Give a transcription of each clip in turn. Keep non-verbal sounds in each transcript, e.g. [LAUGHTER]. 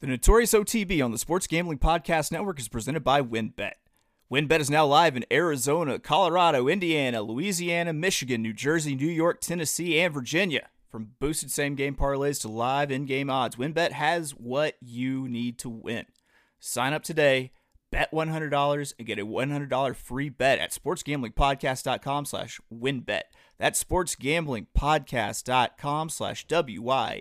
The Notorious OTB on the Sports Gambling Podcast Network is presented by WynnBET. WynnBET is now live in Arizona, Colorado, Indiana, Louisiana, Michigan, New Jersey, New York, Tennessee, and Virginia. From boosted same game parlays to live in game odds, WynnBET has what you need to win. Sign up today, bet $100, and get a $100 free bet at sportsgamblingpodcast.com slash wynnbet. That's sportsgamblingpodcast.com slash W-Y-N-N-B-E-T.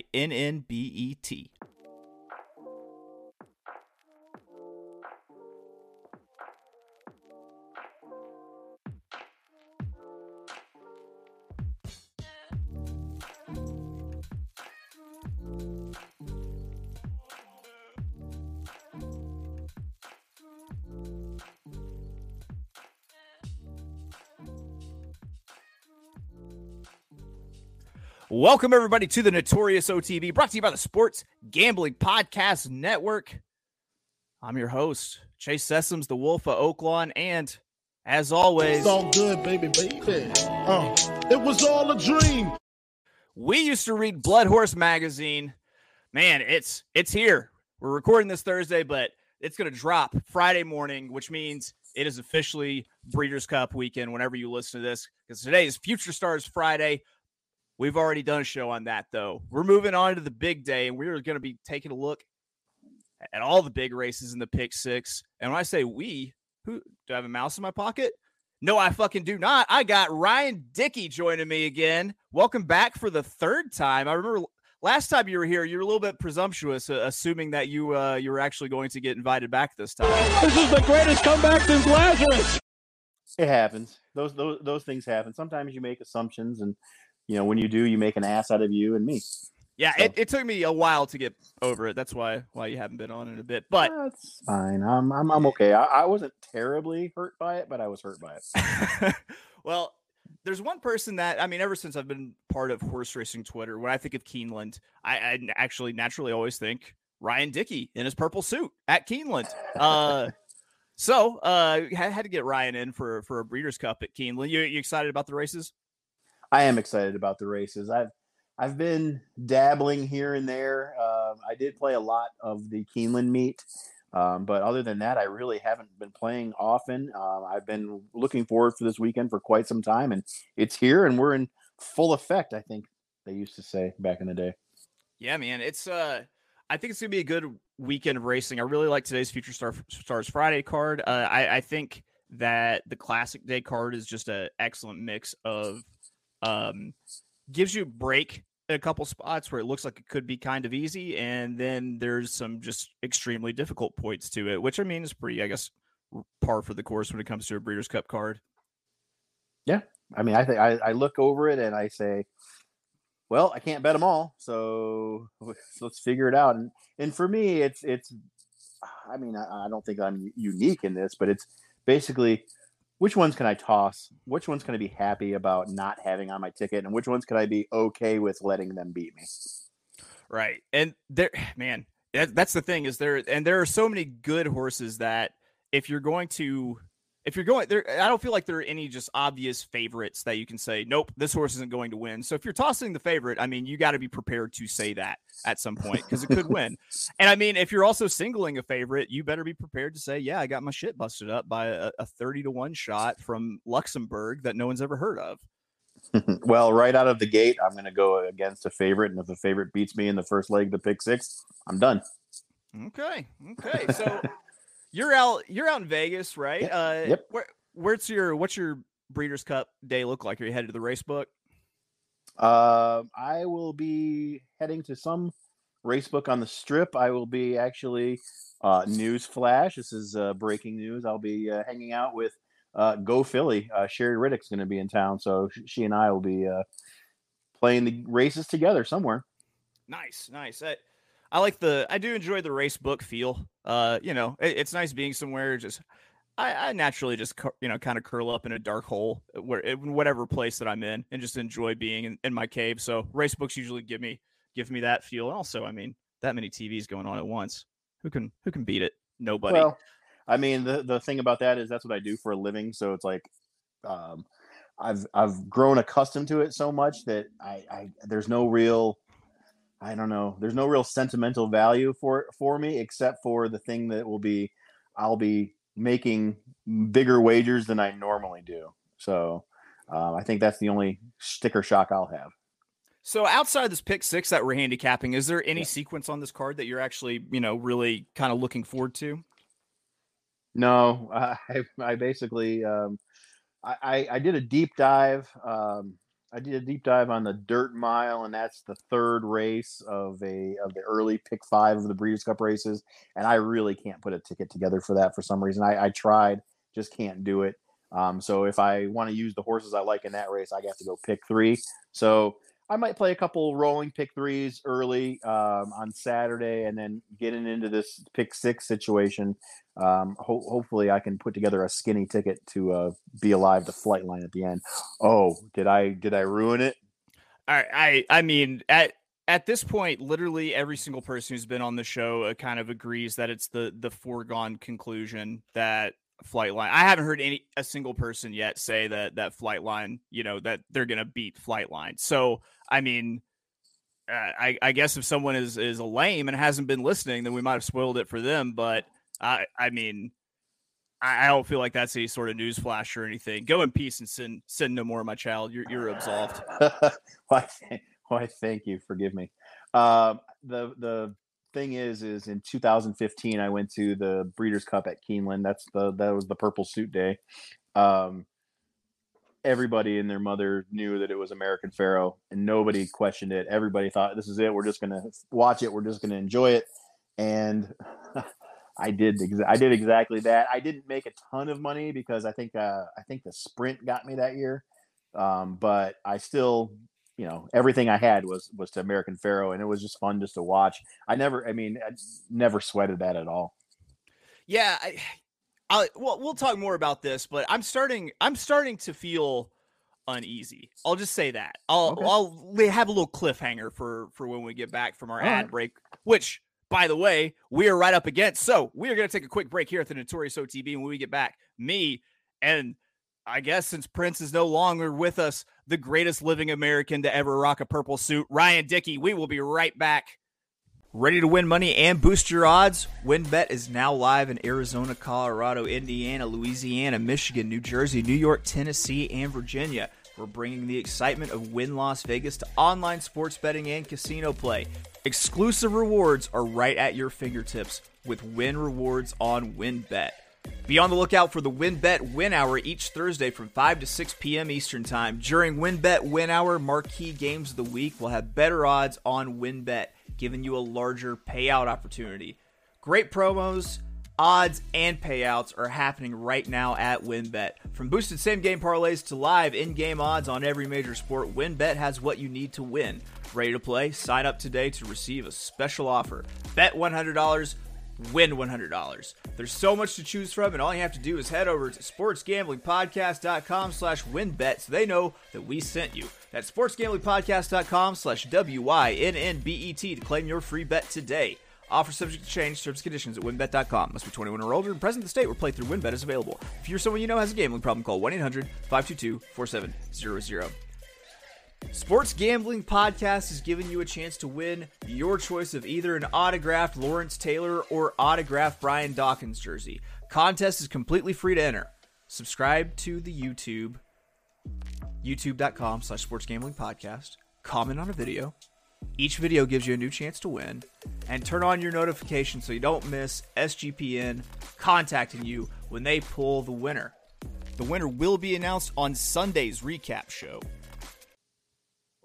Welcome, everybody, to the Notorious OTB, brought to you by the Sports Gambling Podcast Network. I'm your host, Chase Sessoms, the Wolf of Oaklawn, and as always, It's all good, baby, baby. Uh, it was all a dream. we used to read Blood Horse magazine. Man, it's it's here. We're recording this Thursday, but it's going to drop Friday morning, which means it is officially Breeders' Cup weekend whenever you listen to this, because today is Future Stars Friday. We've already done a show on that, though. We're moving on to the big day, and we're going to be taking a look at all the big races in the pick six. And when I say we, who do I have a mouse in my pocket? No, I fucking do not. I got Ryan Dickey joining me again. Welcome back for the third time. I remember last time you were here, you were a little bit presumptuous, uh, assuming that you uh, you were actually going to get invited back this time. This is the greatest comeback since Lazarus. It happens. Those those those things happen. Sometimes you make assumptions, and you know when you do, you make an ass out of you and me. Yeah, So- it, it took me a while to get over it. That's why why you haven't been on in a bit. But That's fine. I'm I'm I'm okay. I, I wasn't terribly hurt by it, but I was hurt by it. [LAUGHS] well, there's one person that I mean, ever since I've been part of horse racing Twitter, when I think of Keeneland, I, I actually naturally always think Ryan Dickey in his purple suit at Keeneland. Uh, [LAUGHS] so uh, had, had to get Ryan in for for a Breeders' Cup at Keeneland. You, you excited about the races? I am excited about the races. I've I've been dabbling here and there. Um, I did play a lot of the Keeneland meet, um, but other than that, I really haven't been playing often. Um, I've been looking forward for this weekend for quite some time, and it's here, and we're in full effect. I think they used to say back in the day. Yeah, man. It's uh I think it's gonna be a good weekend of racing. I really like today's Future Star Stars Friday card. Uh, I, I think that the Classic Day card is just an excellent mix of um gives you a break in a couple spots where it looks like it could be kind of easy, and then there's some just extremely difficult points to it, which I mean is pretty, I guess, par for the course when it comes to a Breeders' Cup card. Yeah, I mean, I think I, I look over it and I say, well, I can't bet them all, so [LAUGHS] let's figure it out. And and for me, it's it's. I mean, I, I don't think I'm unique in this, but it's basically which ones can I toss? Which ones can I be happy about not having on my ticket, and which ones can I be okay with letting them beat me? Right. And there, [SIGHS] man, that, that's the thing is there, and there are so many good horses that if you're going to, if you're going there, I don't feel like there are any just obvious favorites that you can say, nope, this horse isn't going to win. So if you're tossing the favorite, I mean, you got to be prepared to say that at some point because it could win. [LAUGHS] And I mean, if you're also singling a favorite, you better be prepared to say, yeah, I got my shit busted up by a, a 30 to 1 shot from Luxembourg that no one's ever heard of. [LAUGHS] well, right out of the gate, I'm going to go against a favorite, and if the favorite beats me in the first leg, the pick six, I'm done. Okay. Okay. So [LAUGHS] you're out you're out in Vegas, right? Yep, Uh yep. where where's your what's your Breeders' Cup day look like? Are you headed to the race book? Um, I will be heading to some race book on the strip. I will be actually uh, news flash. This is uh, breaking news. I'll be uh, hanging out with uh, Go Philly. Uh, Sherry Riddick's going to be in town, so sh- she and I will be uh, playing the races together somewhere. Nice, nice. I, like the I do enjoy the race book feel. Uh, you know, it, it's nice being somewhere just I, I naturally just you know kind of curl up in a dark hole where in whatever place that I'm in and just enjoy being in, in my cave. So race books usually give me give me that feel. Also, I mean, that many TVs going on at once, who can who can beat it? Nobody. Well, I mean, the the thing about that is that's what I do for a living. So it's like, um, I've I've grown accustomed to it so much that I, I there's no real I don't know. There's no real sentimental value for for me except for the thing that will be I'll be making bigger wagers than I normally do. So um, I think that's the only sticker shock I'll have. So outside this pick six that we're handicapping, is there any yeah. sequence on this card that you're actually, you know, really kind of looking forward to? No, [LAUGHS] I, I basically, um, I, I did a deep dive. Um, I did a deep dive on the dirt mile, and that's the third race of a of the early pick five of the Breeders' Cup races. And I really can't put a ticket together for that for some reason. I, I tried, just can't do it. Um, so if I want to use the horses I like in that race, I have to go pick three. So I might play a couple rolling pick threes early um, on Saturday, and then getting into this pick six situation. Um, ho- hopefully, I can put together a skinny ticket to uh, be alive to Flightline at the end. Oh, did I did I ruin it? I I, I mean at at this point, literally every single person who's been on the show uh, kind of agrees that it's the the foregone conclusion that Flightline. I haven't heard any a single person yet say that that Flightline, you know, that they're gonna beat Flightline. So I mean, uh, I, I guess if someone is is a lame and hasn't been listening, then we might have spoiled it for them. But I I mean, I, I don't feel like that's any sort of news flash or anything. Go in peace and sin sin no more, my child. You're you're absolved. [LAUGHS] why, why? Thank you. Forgive me. Um, the the thing is, is in 2015, I went to the Breeders' Cup at Keeneland. That's the that was the purple suit day. Um, everybody and their mother knew that it was American Pharoah, and nobody questioned it. Everybody thought this is it. We're just gonna watch it. We're just gonna enjoy it. And [LAUGHS] I did. Exa- I did exactly that. I didn't make a ton of money because I think uh, I think the sprint got me that year. Um, but I still you know everything I had was was to American Pharoah, and it was just fun just to watch. I never, I mean, I never sweated that at all. Yeah, I, I well, we'll talk more about this, but I'm starting, I'm starting to feel uneasy. I'll just say that. I'll okay. I'll have a little cliffhanger for for when we get back from our all ad right. break, which by the way, we are right up against. So we are going to take a quick break here at the Notorious OTB. And when we get back, me and I guess since Prince is no longer with us, the greatest living American to ever rock a purple suit, Ryan Dickey. We will be right back. Ready to win money and boost your odds? WynnBET is now live in Arizona, Colorado, Indiana, Louisiana, Michigan, New Jersey, New York, Tennessee, and Virginia. We're bringing the excitement of Wynn Las Vegas to online sports betting and casino play. Exclusive rewards are right at your fingertips with Wynn Rewards on WynnBET. Be on the lookout for the WynnBET Win Hour each Thursday from 5 to 6 p.m. Eastern Time. During WynnBET Win Hour, marquee games of the week will have better odds on WynnBET, giving you a larger payout opportunity. Great promos, odds, and payouts are happening right now at WynnBET. From boosted same game parlays to live in game odds on every major sport, WynnBET has what you need to win. Ready to play? Sign up today to receive a special offer. Bet $100 win $100. There's so much to choose from, and all you have to do is head over to sportsgamblingpodcast.com slash wynnbet so they know that we sent you. That's sportsgamblingpodcast.com slash W-Y-N-N-B-E-T to claim your free bet today. Offer subject to change, terms conditions at wynnbet.com. Must be 21 or older and present in the state where playthrough WynnBET is available. If you're someone you know has a gambling problem, call 1-800-522-4700. Sports Gambling Podcast is giving you a chance to win your choice of either an autographed Lawrence Taylor or autographed Brian Dawkins jersey. Contest is completely free to enter. Subscribe to the YouTube, youtube.com slash sports gambling podcast. Comment on a video. Each video gives you a new chance to win. And turn on your notifications so you don't miss SGPN contacting you when they pull the winner. The winner will be announced on Sunday's recap show.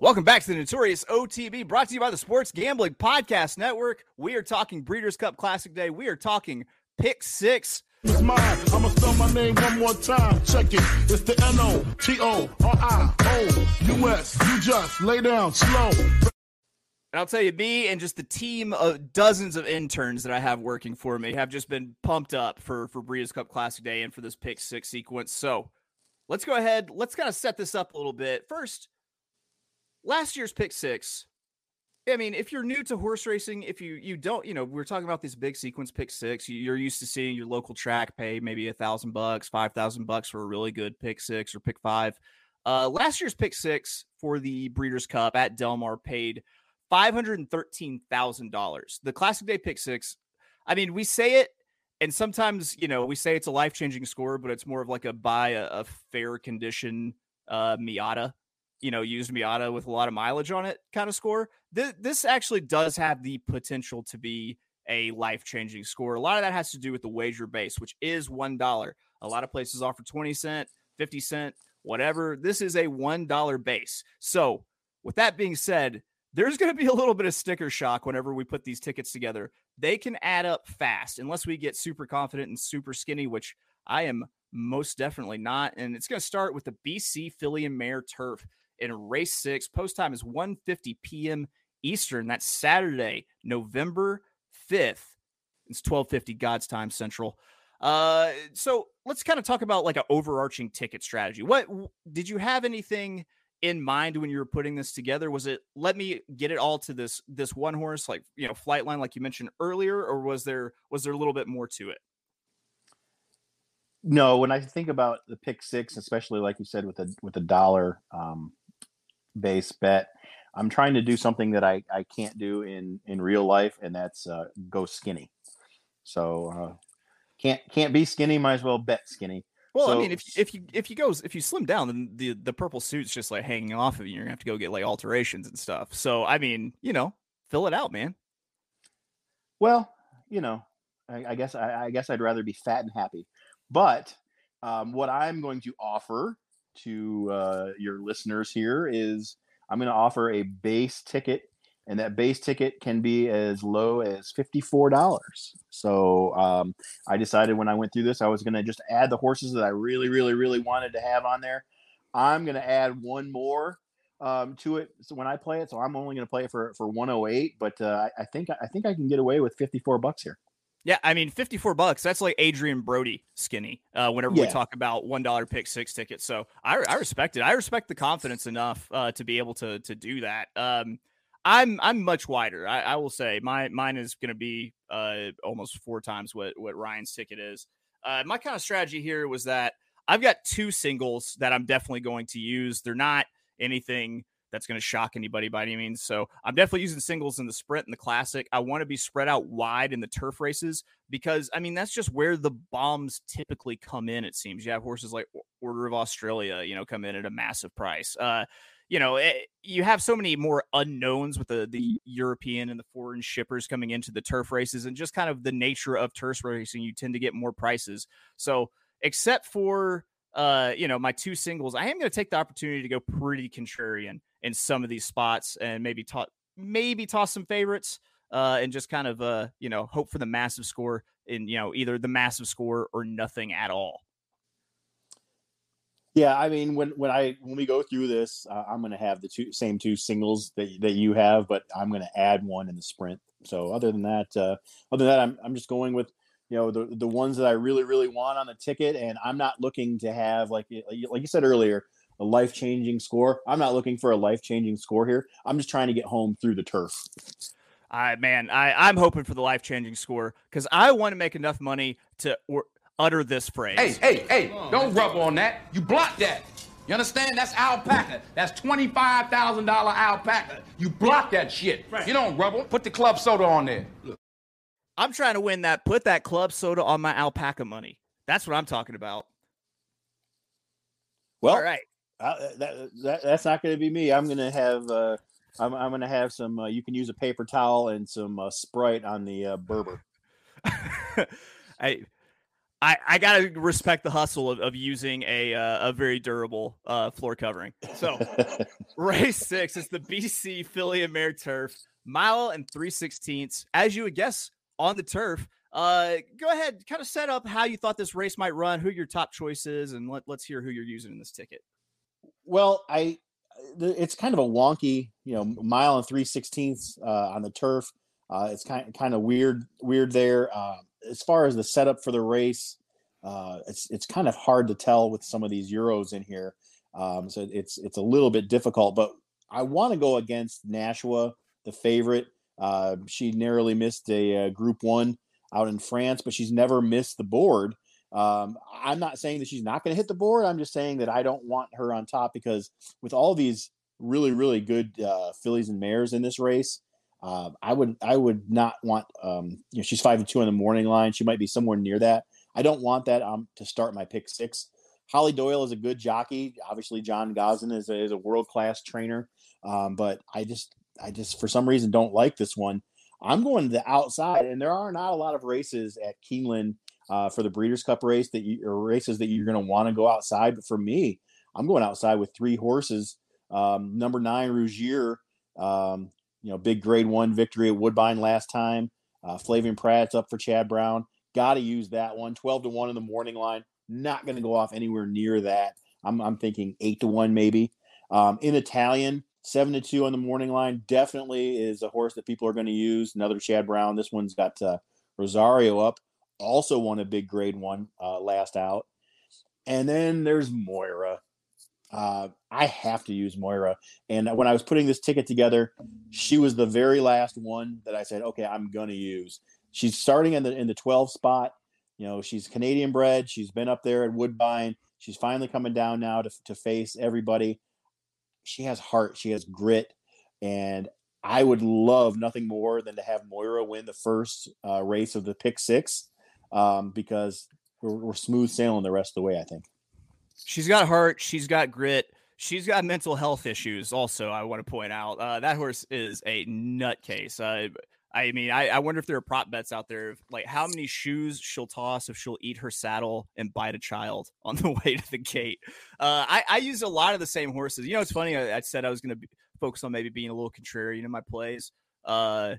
Welcome back to the Notorious OTB, brought to you by the Sports Gambling Podcast Network. We are talking Breeders' Cup Classic Day. We are talking Pick Six. It's mine. I'ma spell my name one more time. Check it. It's the N O T O R I O U S. You just lay down slow. And I'll tell you, me and just the team of dozens of interns that I have working for me have just been pumped up for for Breeders' Cup Classic Day and for this pick six sequence. So let's go ahead. Let's kind of set this up a little bit. First, last year's pick six. I mean, if you're new to horse racing, if you you don't, you know, we're talking about this big sequence pick six. You're used to seeing your local track pay maybe a thousand bucks, five thousand bucks for a really good pick six or pick five. Uh, last year's pick six for the Breeders' Cup at Del Mar paid $513,000. The Classic Day pick six, I mean, we say it, and sometimes, you know, we say it's a life changing score, but it's more of like a buy a, a fair condition uh, Miata, you know, used Miata with a lot of mileage on it kind of score. This, this actually does have the potential to be a life changing score. A lot of that has to do with the wager base, which is $1. A lot of places offer 20 cent, 50 cent, whatever. This is a $1 base. So, with that being said, there's going to be a little bit of sticker shock whenever we put these tickets together. They can add up fast unless we get super confident and super skinny, which I am most definitely not. And it's going to start with the BC Filly and Mare Turf in race six. Post time is 1:50 p.m. Eastern. That's Saturday, November 5th. It's 12:50 God's time Central. Uh, so let's kind of talk about like an overarching ticket strategy. What did you have anything? in mind when you were putting this together? Was it let me get it all to this this one horse, like you know, Flightline, like you mentioned earlier, or was there was there a little bit more to it? No, when I think about the pick six, especially like you said with a with a dollar um, base bet, I'm trying to do something that I, I can't do in in real life, and that's uh, go skinny. So uh, can't can't be skinny. Might as well bet skinny. Well, so, I mean, if if you if you goes if you slim down, then the the purple suit's just like hanging off of you. You're gonna have to go get like alterations and stuff. So I mean, you know, fill it out, man. Well, you know, I, I guess I, I, guess I'd rather be fat and happy. But um, what I'm going to offer to uh, your listeners here is I'm going to offer a base ticket and that base ticket can be as low as $54. So um, I decided when I went through this, I was going to just add the horses that I really, really, really wanted to have on there. I'm going to add one more um, to it so when I play it. So I'm only going to play it for, for 108, but uh, I think I think I can get away with 54 bucks here. Yeah, I mean, 54 bucks. That's like Adrien Brody skinny uh, whenever yeah. we talk about $1 pick six tickets. So I, I respect it. I respect the confidence enough uh, to be able to to do that. Um, I'm I'm much wider. I, I will say my mine is going to be uh, almost four times what what Ryan's ticket is. Uh, my kind of strategy here was that I've got two singles that I'm definitely going to use. They're not anything that's going to shock anybody by any means. So I'm definitely using singles in the sprint and the classic. I want to be spread out wide in the turf races because I mean that's just where the bombs typically come in. It seems you have horses like Order of Australia, you know, come in at a massive price. Uh, you know, it, eh, you have so many more unknowns with the the European and the foreign shippers coming into the turf races, and just kind of the nature of turf racing, you tend to get more prices. So, except for uh, you know, my two singles, I am going to take the opportunity to go pretty contrarian in some of these spots and maybe toss maybe toss some favorites. Uh, and just kind of uh, you know, hope for the massive score in you know either the massive score or nothing at all. Yeah, I mean, when when I when we go through this, uh, I'm going to have the two same two singles that that you have, but I'm going to add one in the sprint. So other than that, uh, other than that, I'm I'm just going with you know the the ones that I really really want on the ticket, and I'm not looking to have like like you said earlier a life changing score. I'm not looking for a life changing score here. I'm just trying to get home through the turf. I man, I I'm hoping for the life changing score because I want to make enough money to or utter this phrase. Hey, hey, hey, don't rub on that. You block that. You understand? That's alpaca. That's $25,000 alpaca. You block that shit. Right. You don't rubble. Put the club soda on there. Look. I'm trying to win that. Put that club soda on my alpaca money. That's what I'm talking about. Well, all right. Uh, that, that, that's not going to be me. I'm going to have uh, I'm, I'm going to have some. Uh, you can use a paper towel and some uh, Sprite on the uh, Berber. [LAUGHS] I I, I gotta respect the hustle of, of using a uh, a very durable uh, floor covering. So [LAUGHS] race six is the BC and Mare Turf, mile and three sixteenths. As you would guess on the turf. Uh, go ahead, kind of set up how you thought this race might run, who your top choice is, and let, let's hear who you're using in this ticket. Well, I it's kind of a wonky, you know, mile and three sixteenths uh, on the turf. Uh, it's kind kind of weird, weird there. Uh, as far as the setup for the race, uh, it's it's kind of hard to tell with some of these euros in here. Um, so it's it's a little bit difficult. But I want to go against Nashwa, the favorite. Uh, she narrowly missed a, a, Group One out in France, but she's never missed the board. Um, I'm not saying that she's not going to hit the board. I'm just saying that I don't want her on top because with all these really really good uh, fillies and mares in this race, uh, I would I would not want um, you know she's five and two on the morning line. She might be somewhere near that. I don't want that um, to start my pick six. Hollie Doyle is a good jockey. Obviously, John Gosden is a, is a world class trainer. Um, but I just I just for some reason don't like this one. I'm going to the outside, and there are not a lot of races at Keeneland uh, for the Breeders' Cup race that you or races that you're going to want to go outside. But for me, I'm going outside with three horses. Um, number nine, Rougir, um, you know, big Grade One victory at Woodbine last time. Uh, Flavien Prat's up for Chad Brown. Got to use that one. 12 to one in the morning line. Not going to go off anywhere near that. I'm, I'm thinking eight to one maybe. Um, in Italian, seven to two on the morning line definitely is a horse that people are going to use. Another Chad Brown. This one's got uh, Rosario up. Also won a big grade one uh, last out. And then there's Moira. Uh, I have to use Moira. And when I was putting this ticket together, she was the very last one that I said, okay, I'm going to use. She's starting in the in the 12 spot. You know, she's Canadian bred. She's been up there at Woodbine. She's finally coming down now to, to face everybody. She has heart. She has grit. And I would love nothing more than to have Moira win the first uh, race of the pick six um, because we're, we're smooth sailing the rest of the way, I think. She's got heart. She's got grit. She's got mental health issues. Also, I want to point out uh, that horse is a nutcase. Uh, I mean, I, I, wonder if there are prop bets out there, like how many shoes she'll toss if she'll eat her saddle and bite a child [LAUGHS] on the way to the gate. Uh, I, I use a lot of the same horses. You know, it's funny. I, I said I was going to focus on maybe being a little contrarian in my plays. Uh,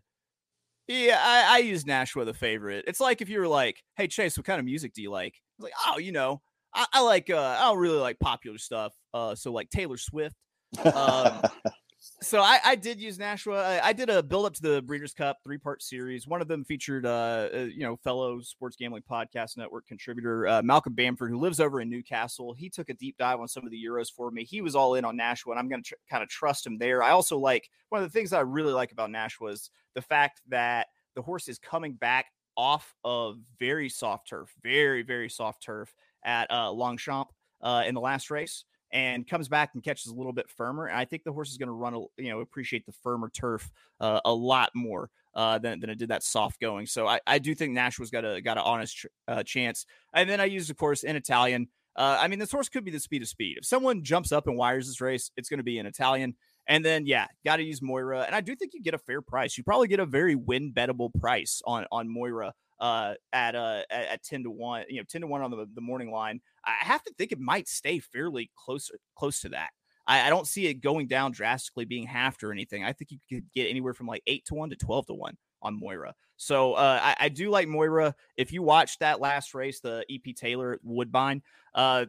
yeah, I, I use Nashwa the favorite. It's like if you were like, "Hey Chase, what kind of music do you like?" I was like, "Oh, you know, I, I like uh, I don't really like popular stuff. Uh, so like Taylor Swift." Um, [LAUGHS] so I, I, did use Nashwa. I, I, did a build up to the Breeders' Cup three part series. One of them featured, uh, uh, you know, fellow Sports Gambling Podcast Network contributor uh, Malcolm Bamford, who lives over in Newcastle. He took a deep dive on some of the Euros for me. He was all in on Nashwa, and I'm going to tr- kind of trust him there. I also like one of the things I really like about Nashwa is the fact that the horse is coming back off of very soft turf, very very soft turf at uh, Longchamp uh, in the last race and comes back and catches a little bit firmer. And I think the horse is going to run, a, you know, appreciate the firmer turf uh, a lot more uh, than, than it did that soft going. So I, I do think Nashwa's got a got an honest tr- uh, chance. And then I used, of course, in Italian. Uh, I mean, this horse could be the speed of speed. If someone jumps up and wires this race, it's going to be in Italian. And then, yeah, got to use Moira. And I do think you get a fair price. You probably get a very win bettable price on on Moira uh, at uh at, 10 to 1 you know 10 to 1 on the, the morning line i have to think it might stay fairly close close to that. I, I don't see it going down drastically being halved or anything. I think you could get anywhere from like 8 to 1 to 12 to 1 on moira. So uh, I, I, do like moira. If you watched that last race the ep taylor woodbine uh,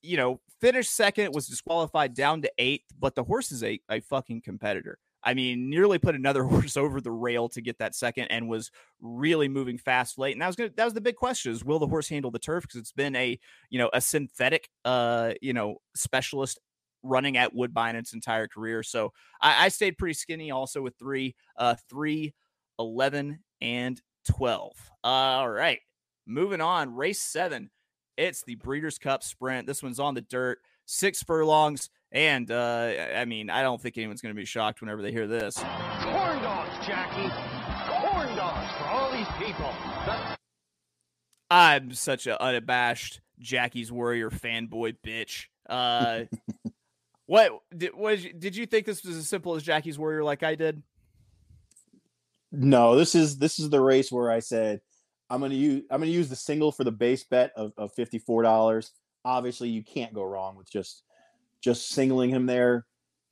you know finished second was disqualified down to eighth but the horse is a, a fucking competitor I mean, nearly put another [LAUGHS] horse over the rail to get that second and was really moving fast late. And that was gonna, that was the big question is will the horse handle the turf? Because it's been a, you know, a synthetic uh, you know, specialist running at Woodbine its entire career. So I, I stayed pretty skinny also with three, uh, three, 11, and 12. All right. Moving on, race seven. It's the Breeders' Cup Sprint. This one's on the dirt, six furlongs. And uh, I mean, I don't think anyone's going to be shocked whenever they hear this. Corn dogs, Jackie. Corn dogs for all these people. I'm such an unabashed Jackie's Warrior fanboy bitch. Uh, [LAUGHS] what did was did you think this was as simple as Jackie's Warrior like I did? No, this is this is the race where I said I'm gonna use I'm gonna use the single for the base bet of, of fifty four dollars. Obviously, you can't go wrong with just just singling him there.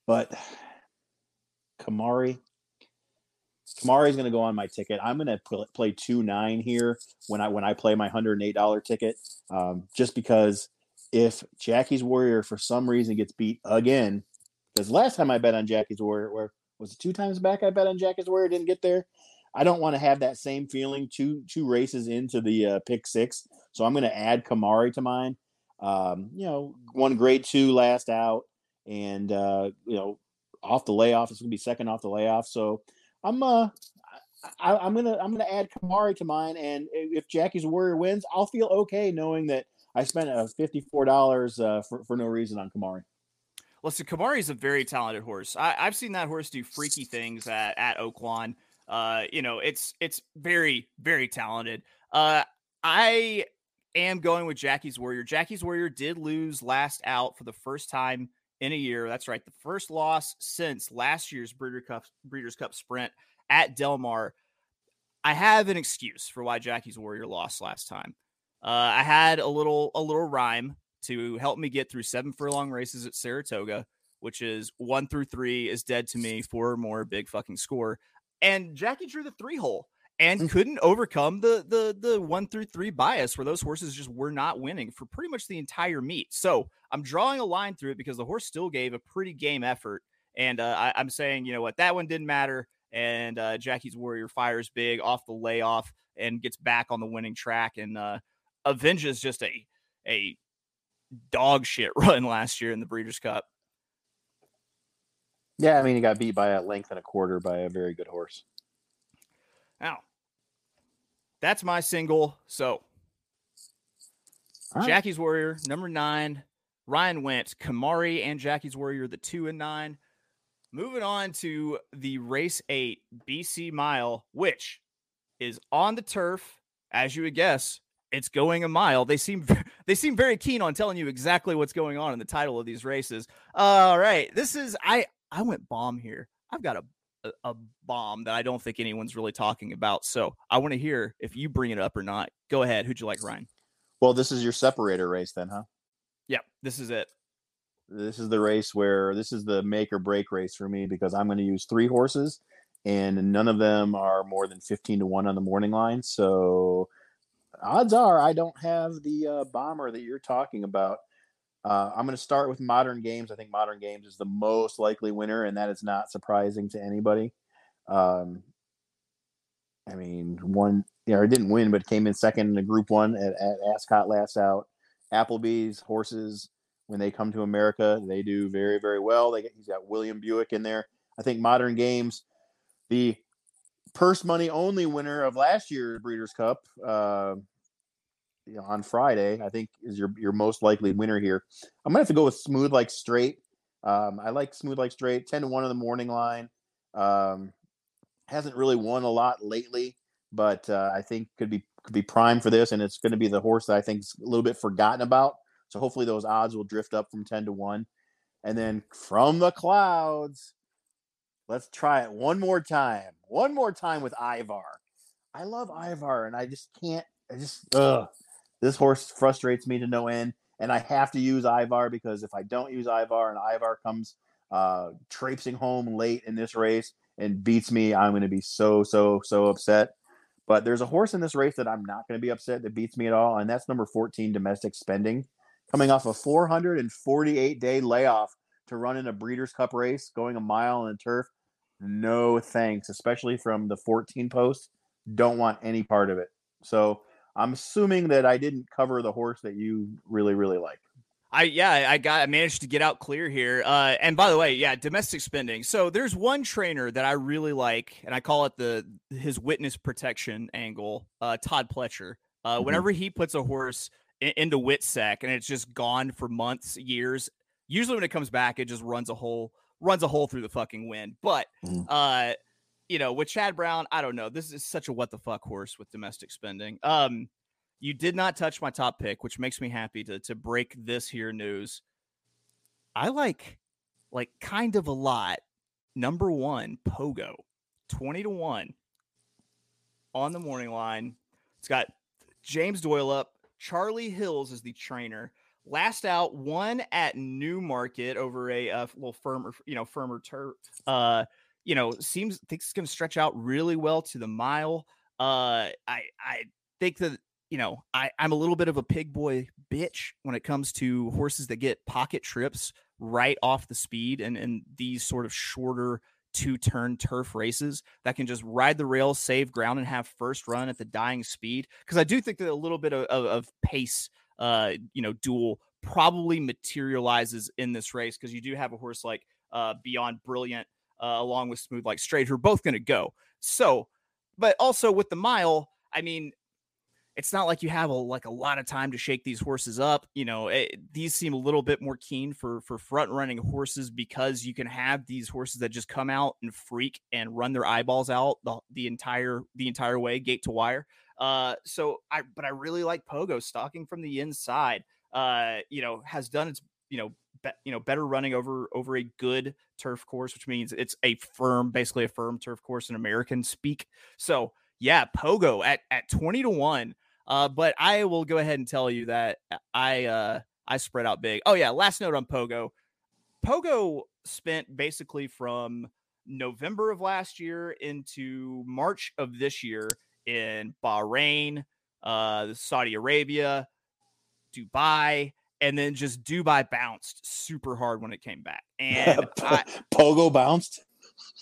But Kimari, Kimari is going to go on my ticket. I'm going to play two nine here when I when I play my hundred and eight dollar ticket, um, just because if Jackie's Warrior for some reason gets beat again, Because last time I bet on Jackie's Warrior, where was it two times back I bet on Jackie's Warrior, didn't get there. I don't want to have that same feeling two two races into the uh, pick six, so I'm going to add Kimari to mine. Um, you know, one grade two last out, and uh, you know, off the layoff, it's to be second off the layoff. So I'm uh, I, I'm gonna I'm gonna add Kimari to mine, and if Jackie's Warrior wins, I'll feel okay knowing that I spent a uh, fifty four dollars uh, for for no reason on Kimari. Listen, Kimari is a very talented horse. I, have seen that horse do freaky things at at Oaklawn. Uh, you know, it's it's very very talented. Uh, I am going with Jackie's Warrior. Jackie's Warrior did lose last out for the first time in a year. That's right, the first loss since last year's Breeder Cup Breeders' Cup Sprint at Del Mar. I have an excuse for why Jackie's Warrior lost last time. Uh, I had a little a little rhyme to help me get through seven furlong races at Saratoga, which is one through three is dead to me, four or more big fucking score. And Jackie drew the three hole and mm. couldn't overcome the the the one through three bias where those horses just were not winning for pretty much the entire meet. So I'm drawing a line through it because the horse still gave a pretty game effort. And uh, I, I'm saying, you know what, that one didn't matter and uh, Jackie's Warrior fires big off the layoff and gets back on the winning track and uh, avenges just a a dog shit [LAUGHS] run last year in the Breeders' Cup. Yeah, I mean, he got beat by a length and a quarter by a very good horse. Now, that's my single. So, right. Jackie's Warrior, number nine. Ryan went Kimari and Jackie's Warrior, the two and nine. Moving on to the race eight BC mile, which is on the turf, as you would guess. It's going a mile. They seem [LAUGHS] they seem very keen on telling you exactly what's going on in the title of these races. All right, this is I I went bomb here. I've got a a, a bomb that I don't think anyone's really talking about. So I want to hear if you bring it up or not. Go ahead. Who'd you like, Ryan? Well, this is your separator race, then, huh? Yep, this is it this is the race where this is the make or break race for me because I'm going to use three horses and none of them are more than 15 to 1 on the morning line. So odds are I don't have the uh, bomber that you're talking about. Uh, I'm going to start with modern games. I think modern games is the most likely winner, and that is not surprising to anybody. Um, I mean, one, you know, it didn't win, but came in second in the group one at, at Ascot last out. Appleby's horses when they come to America. They do very, very well. They get, he's got William Buick in there. I think Modern Games, the purse money only winner of last year's Breeders' Cup, uh, you know, on Friday, I think is your your most likely winner here. I'm gonna have to go with Smooth Like Strait. Um, I like Smooth Like Strait, ten to one in the morning line. Um, hasn't really won a lot lately, but uh, I think could be could be prime for this, and it's going to be the horse that I think is a little bit forgotten about. So hopefully those odds will drift up from 10 to 1. And then from the clouds, let's try it one more time. One more time with Ivar. I love Ivar and I just can't I just ugh. This horse frustrates me to no end and I have to use Ivar because if I don't use Ivar and Ivar comes uh traipsing home late in this race and beats me, I'm going to be so so so upset. But there's a horse in this race that I'm not going to be upset that beats me at all, and that's number 14, Domestic Spending coming off a 448 day layoff to run in a Breeders' Cup race, going a mile on the turf. No thanks, especially from the 14 post. Don't want any part of it. So I'm assuming that I didn't cover the horse that you really, really like. I yeah, I got I managed to get out clear here. Uh, and by the way, yeah, domestic spending. So there's one trainer that I really like, and I call it the his witness protection angle. Uh, Todd Pletcher. Uh, mm-hmm. whenever he puts a horse in, into Witsec and it's just gone for months, years. Usually when it comes back, it just runs a hole, runs a hole through the fucking wind. But mm. uh, you know, with Chad Brown, I don't know. This is such a what the fuck horse with domestic spending. Um, you did not touch my top pick, which makes me happy to to break this here news. I like like kind of a lot. Number one, Pogo, 20 to 1 on the morning line. It's got James Doyle up, Charlie Hills is the trainer. Last out, one at Newmarket over a uh, little firmer, you know, firmer turf. Uh, you know, seems thinks it's going to stretch out really well to the mile. Uh, I I think that you know I I'm a little bit of a pig boy bitch when it comes to horses that get pocket trips right off the speed and and these sort of shorter two turn turf races that can just ride the rail, save ground, and have first run at the dying speed. Because I do think that a little bit of, of, of pace, uh, you know, duel probably materializes in this race because you do have a horse like uh, Beyond Brilliant uh, along with Smooth Like Strait who are both going to go. So, but also with the mile, I mean, it's not like you have a like a lot of time to shake these horses up. You know, it, eh, these seem a little bit more keen for for front running horses because you can have these horses that just come out and freak and run their eyeballs out the, the entire the entire way gate to wire. Uh, so I but I really like Pogo stalking from the inside. Uh, you know, has done its you know be, you know better running over over a good turf course, which means it's a firm, basically a firm turf course in American speak. So yeah, Pogo at at twenty to one. Uh, but I will go ahead and tell you that uh, I uh, I spread out big. Oh yeah, last note on Pogo. Pogo spent basically from November of last year into March of this year in Bahrain, uh, Saudi Arabia, Dubai, and then just Dubai bounced super hard when it came back. [LAUGHS] And I, Pogo bounced.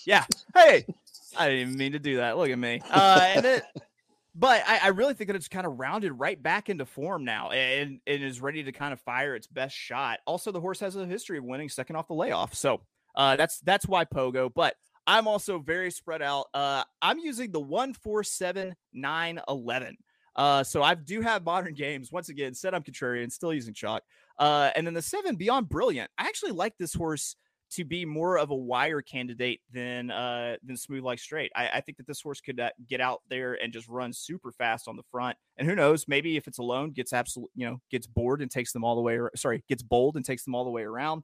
Yeah. Hey, I didn't even mean to do that. Look at me. Uh, and then but I, I, really think that it's kind of rounded right back into form now and, and is ready to kind of fire its best shot. Also, the horse has a history of winning second off the layoff. So uh, that's that's why Pogo. But I'm also very spread out. Uh, I'm using the one four seven nine eleven. Uh, so I do have modern games once again. Said I'm contrarian, still using chalk. Uh, and then the seven beyond brilliant. I actually like this horse to be more of a wire candidate than uh, than smooth like strait. I, I think that this horse could uh, get out there and just run super fast on the front. And who knows, maybe if it's alone, gets absolute, you know, gets bored and takes them all the way. Sorry, gets bold and takes them all the way around.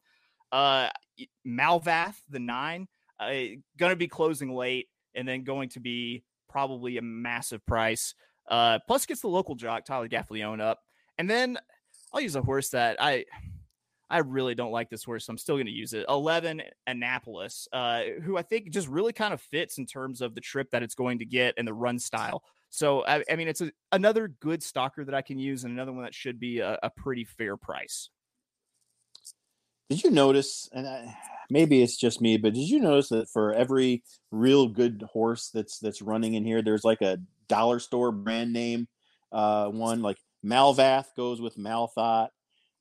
Uh, Malavath, the nine, uh, going to be closing late and then going to be probably a massive price. Uh, plus gets the local jock Tyler Gaffalione up, and then I'll use a horse that I I really don't like this horse. So I'm still going to use it. 11 Annapolis, uh, who I think just really kind of fits in terms of the trip that it's going to get and the run style. So, I, I mean, it's a, another good stalker that I can use and another one that should be a, a pretty fair price. Did you notice, and I, maybe it's just me, but did you notice that for every real good horse that's that's running in here, there's like a dollar store brand name uh, one, like Malavath goes with Malathaat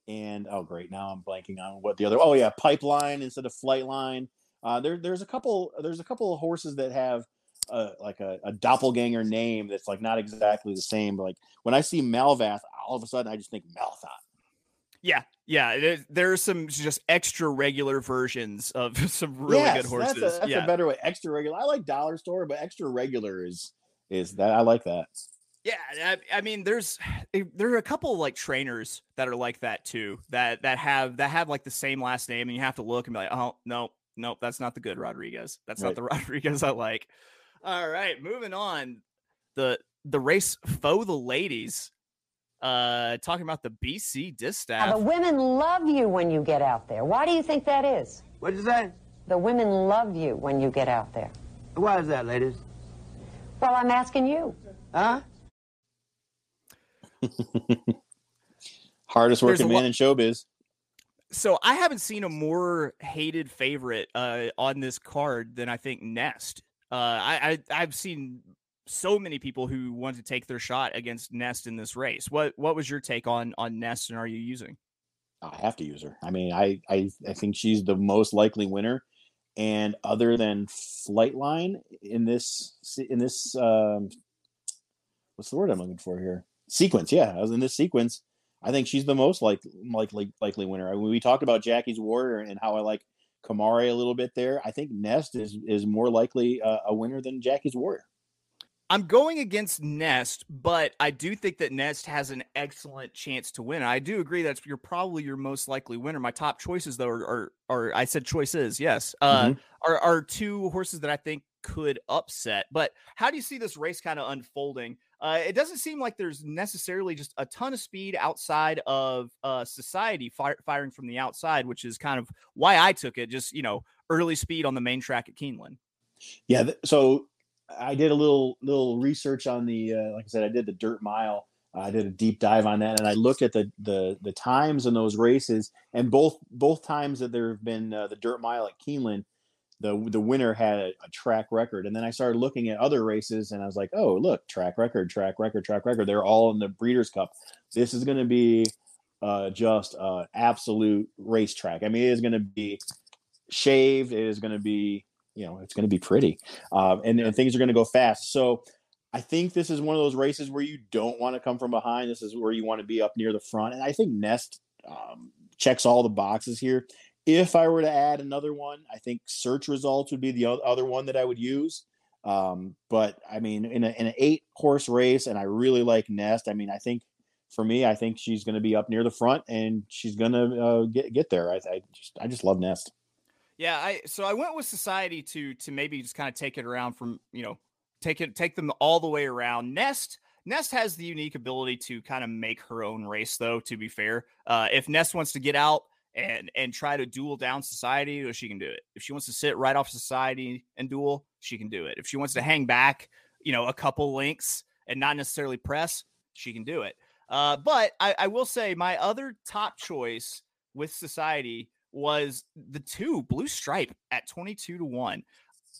and oh great now i'm blanking on what the other oh yeah pipeline instead of flightline. Uh, there, there's a couple there's a couple of horses that have uh, like a, a, doppelganger name that's like not exactly the same but like when i see malavath all of a sudden i just think malathaat. Yeah yeah there's some just extra regular versions of [LAUGHS] some really yes, good horses that's, a, that's yeah. a better way extra regular i like dollar store but extra regular is is that i like that yeah, I, I, mean, there's eh, there are a couple of like trainers that are like that too. That that have that have like the same last name, and you have to look and be like, oh no, no, that's not the good Rodriguez. That's right. not the [LAUGHS] Rodriguez I like. All right, moving on. The the race for the ladies. Uh, talking about the BC distaff. Now, the women love you when you get out there. Why do you think that is? What'd you say? The women love you when you get out there. Why is that, ladies? Well, I'm asking you. Huh? [LAUGHS] Hardest working man in showbiz. So I haven't seen a more hated favorite uh, on this card than I think Nest. Uh, I, I have seen so many people who want to take their shot against Nest in this race. What what was your take on on Nest, and are you using? I have to use her. I mean, I I, I think she's the most likely winner. And other than Flightline in this in this um, what's the word I'm looking for here? sequence. Yeah, in this sequence, I think she's the most like likely likely winner. I mean, we talked about Jackie's Warrior and how I like Kimari a little bit there. I think Nest is is more likely uh, a winner than Jackie's Warrior. I'm going against Nest, but I do think that Nest has an excellent chance to win. I do agree that you're probably your most likely winner. My top choices, though, are, are, are I said choices, yes, uh, mm-hmm. are, are two horses that I think could upset. But how do you see this race kind of unfolding? Uh, it doesn't seem like there's necessarily just a ton of speed outside of uh, society fire, firing from the outside, which is kind of why I took it. Just you know, early speed on the main track at Keeneland. Yeah, th- so I did a little little research on the uh, like I said, I did the dirt mile I did a deep dive on that, and I looked at the the the times in those races, and both both times that there have been uh, the dirt mile at Keeneland, the the winner had a, a, track record, and then I started looking at other races, and I was like, oh look, track record, track record, track record. They're all in the Breeders' Cup. This is going to be uh, just uh, absolute racetrack. I mean, it is going to be shaved. It is going to be you know it's going to be pretty, uh, and, and things are going to go fast. So I think this is one of those races where you don't want to come from behind. This is where you want to be up near the front. And I think Nest um, checks all the boxes here. If I were to add another one, I think search results would be the other one that I would use. Um, but I mean, in, a, in an eight horse race, and I really like Nest. I mean, I think for me, I think she's going to be up near the front, and she's going to uh, get get there. I, I just I just love Nest. Yeah, I so I went with Society to to maybe just kind of take it around from you know take it take them all the way around. Nest Nest has the unique ability to kind of make her own race, though. To be fair, uh, if Nest wants to get out and and try to duel down society, she can do it. If she wants to sit right off society and duel, she can do it. If she wants to hang back, you know, a couple links and not necessarily press, she can do it. Uh, but I, I will say my other top choice with society was the two blue stripe at 22 to 1.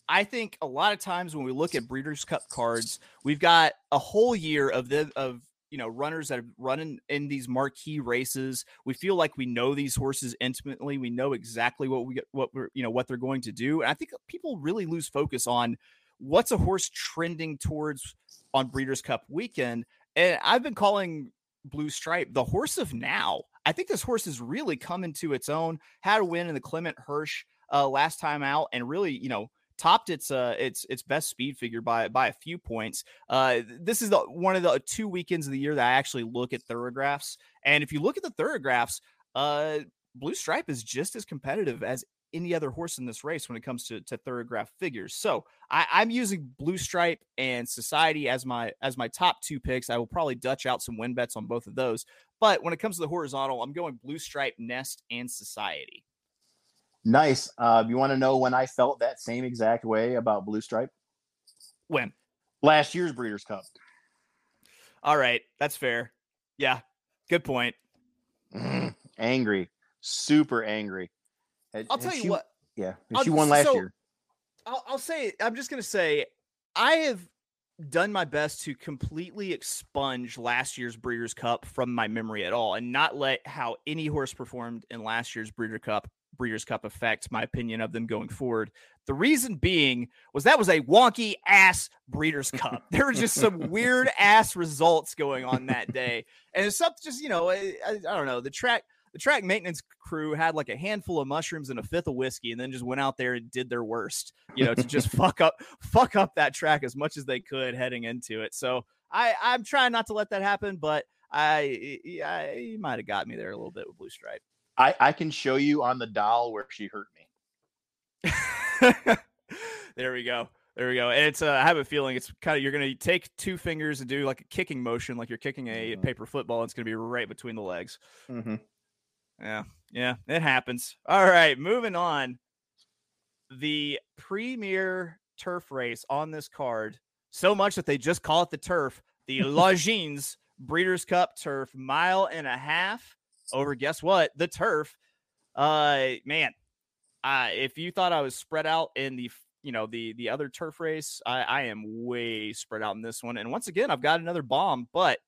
I think a lot of times when we look at Breeders' Cup cards, we've got a whole year of the of you know runners that have run in, in these marquee races. We feel like we know these horses intimately. We know exactly what we what we're you know what they're going to do. And I think people really lose focus on what's a horse trending towards on Breeders' Cup weekend. And I've been calling Blue Stripe the horse of now. I think this horse is really coming to its own. Had a win in the Clement Hirsch uh, last time out, and really, you know, topped its uh its its best speed figure by by a few points. Uh, this is the one of the two weekends of the year that I actually look at thoroughgraphs, and if you look at the thoroughgraphs, uh, Blue Stripe is just as competitive as any other horse in this race when it comes to, to thoroughgraph figures. So I, I'm using Blue Stripe and Society as my as my top two picks. I will probably Dutch out some win bets on both of those. But when it comes to the horizontal, I'm going Blue Stripe, Nest, and Society. Nice. Uh, you want to know when I felt that same exact way about Blue Stripe? When? Last year's Breeders' Cup. All right, that's fair. Yeah, good point. Mm, angry, super angry. Had, I'll tell you she, what. Yeah, she won last so, year. I'll, I'll say. I'm just gonna say. I have done my best to completely expunge last year's Breeders' Cup from my memory at all, and not let how any horse performed in last year's Breeders' Cup Breeders' Cup affect my opinion of them going forward. The reason being was that was a wonky ass Breeders' [LAUGHS] Cup. there were just some weird ass results going on that day, and it's something just you know I, I, I don't know the track. The track maintenance crew had like a handful of mushrooms and a fifth of whiskey, and then just went out there and did their worst, you know, to just [LAUGHS] fuck up, fuck up that track as much as they could heading into it. So I, I'm trying not to let that happen, but I, I, might have got me there a little bit with Blue Stripe. I, I can show you on the doll where she hurt me. [LAUGHS] there we go. There we go. And it's uh, I have a feeling it's kind of you're gonna take two fingers and do like a kicking motion, like you're kicking a mm-hmm. paper football. It's gonna be right between the legs. Mm-hmm. Yeah, yeah, it happens. All right, moving on. The premier turf race on this card, so much that they just call it the turf. The [LAUGHS] Longines Breeders' Cup Turf, mile and a half over guess what? The turf. Uh man, uh if you thought I was spread out in the you know the the other turf race, I, I am way spread out in this one. And once again, I've got another bomb, but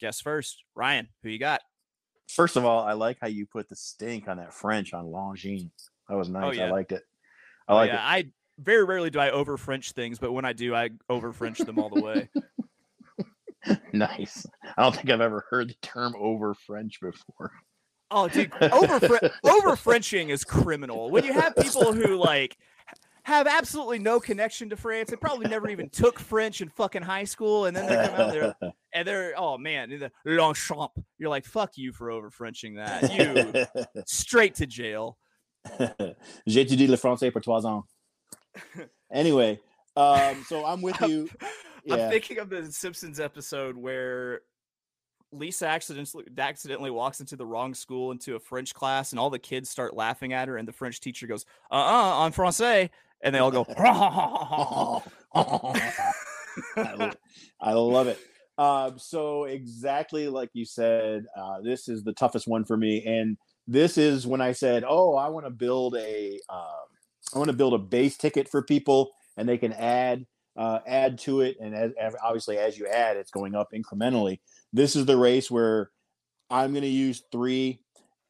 guess first, Ryan, who you got? First of all, I like how you put the stink on that French on Longines. That was oh, nice. Oh, yeah. I liked it. I oh, like yeah. it. I very rarely do I over French things, but when I do, I over French them all the way. [LAUGHS] nice. I don't think I've ever heard the term over French before. Oh, dude, [LAUGHS] over over Frenching is criminal. When you have people who like have absolutely no connection to France, they probably never even [LAUGHS] took French in fucking high school, and then they come out there [LAUGHS] and they're oh man, the Longchamp. You're like fuck you for over Frenching that. You [LAUGHS] straight to jail. J'ai étudié le français pour trois ans. Anyway, um, so I'm with you. Yeah. I'm thinking of the Simpsons episode where Lisa accidentally accidentally walks into the wrong school into a French class, and all the kids start laughing at her, and the French teacher goes, "Uh, uh-uh, en français," and they all go, [LAUGHS] [LAUGHS] I, love, I love it. Uh, so exactly like you said, uh, this is the toughest one for me, and this is when I said, "Oh, I want to build a, um, I want to build a base ticket for people, and they can add uh, add to it, and as, as- obviously as you add, it's going up incrementally. This is the race where I'm going to use three.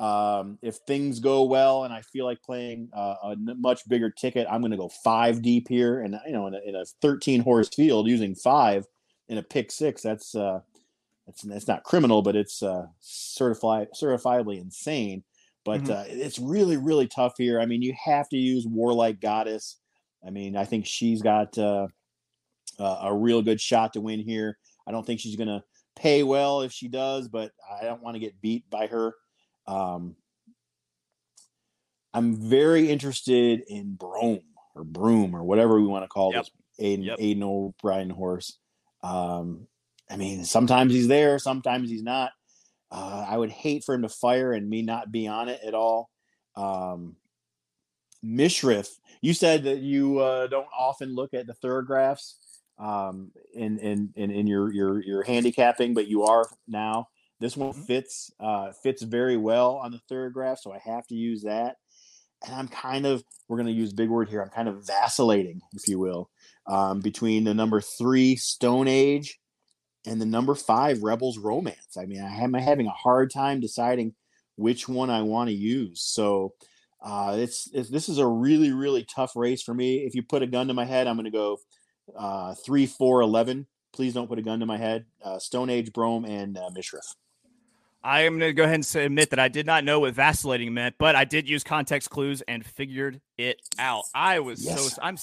Um, if things go well and I feel like playing uh, a much bigger ticket, I'm going to go five deep here, and you know, in a, in a 13 horse field, using five in a pick six, that's uh, that's that's not criminal, but it's uh, certified certifiably insane. But Mhm. uh, it's really really tough here. I mean, you have to use Warlike Goddess. I mean, I think she's got uh, a real good shot to win here. I don't think she's going to pay well if she does, but I don't want to get beat by her. Um, I'm very interested in Brome or Broom or whatever we want to call Yep. this Aidan, Yep. Aidan O'Brien horse. Um, I mean, sometimes he's there, sometimes he's not. Uh, I would hate for him to fire and me not be on it at all. Um, Mishriff, you said that you uh, don't often look at the thoroughgraphs um, in, in in in your your your handicapping, but you are now. This one fits uh, fits very well on the thoroughgraph, so I have to use that. And I'm kind of we're going to use big word here. I'm kind of vacillating, if you will, um, between the number three Stone Age and the number five Rebels Romance. I mean, I am having a hard time deciding which one I want to use. So uh, it's, it's this is a really really tough race for me. If you put a gun to my head, I'm going to go uh, three, four, eleven. Please don't put a gun to my head. Uh, Stone Age, Brome, and uh, Mishriff. I am going to go ahead and admit that I did not know what vacillating meant, but I did use context clues and figured it out. I was Yes. so I'm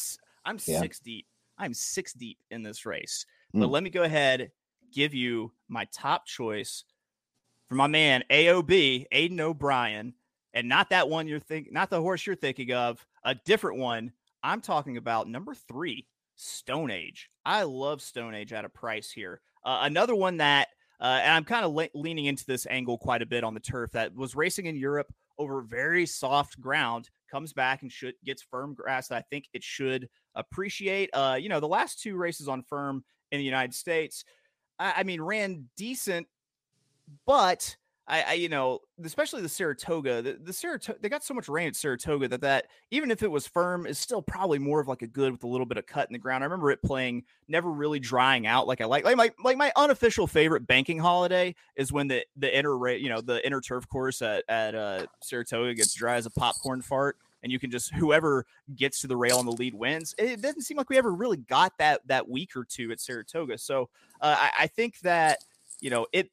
I'm Yeah. six deep. I'm six deep in this race. But Mm. let me go ahead give you my top choice for my man AOB Aidan O'Brien, and not that one you're think, not the horse you're thinking of, a different one. I'm talking about number three, Stone Age. I love Stone Age at a price here. Uh, another one that, uh, and I'm kind of le- leaning into this angle quite a bit on the turf that was racing in Europe over very soft ground, comes back and should gets firm grass that I think it should appreciate. Uh, you know, the last two races on firm in the United States, I, I mean, ran decent, but I, I, you know, especially the Saratoga, the, the Saratoga, they got so much rain at Saratoga that that even if it was firm, is still probably more of like a good with a little bit of cut in the ground. I remember it playing, never really drying out like I like. Like my like my unofficial favorite banking holiday is when the the inner you know the inner turf course at at uh, Saratoga gets dry as a popcorn fart. And you can just whoever gets to the rail on the lead wins. It doesn't seem like we ever really got that that week or two at Saratoga. So uh, I, I think that you know it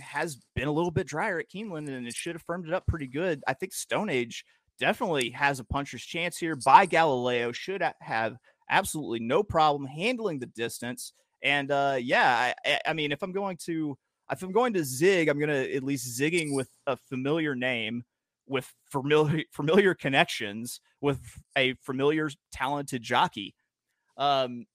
has been a little bit drier at Keeneland and it should have firmed it up pretty good. I think Stone Age definitely has a puncher's chance here. By Galileo should have absolutely no problem handling the distance. And uh, yeah, I- I, mean, if I'm going to if I'm going to zig, I'm going to at least zigging with a familiar name, with familiar [LAUGHS] familiar connections, with a familiar talented jockey. Um,